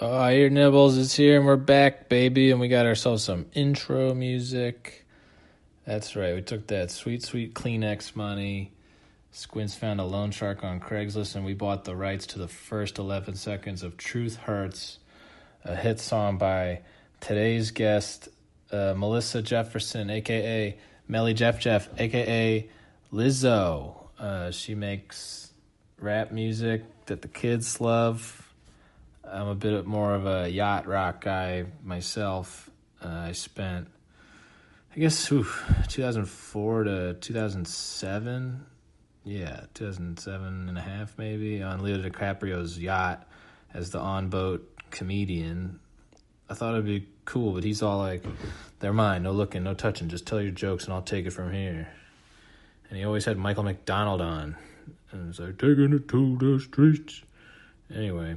Oh, I hear Nibbles is here and we're back, baby. And we got ourselves some intro music. That's right. We took that sweet, sweet Kleenex money. Squints found a loan shark on Craigslist and we bought the rights to the first 11 seconds of Truth Hurts, a hit song by today's guest, uh, Melissa Jefferson, aka Melly Jeff Jeff, aka Lizzo. Uh, she makes rap music that the kids love. I'm a bit more of a yacht rock guy myself. Uh, I spent, I guess, oof, 2004 to 2007. Yeah, 2007 and a half maybe on Leo DiCaprio's yacht as the on boat comedian. I thought it'd be cool, but he's all like, they're mine, no looking, no touching, just tell your jokes and I'll take it from here. And he always had Michael McDonald on. And it's like, taking it to the streets. Anyway,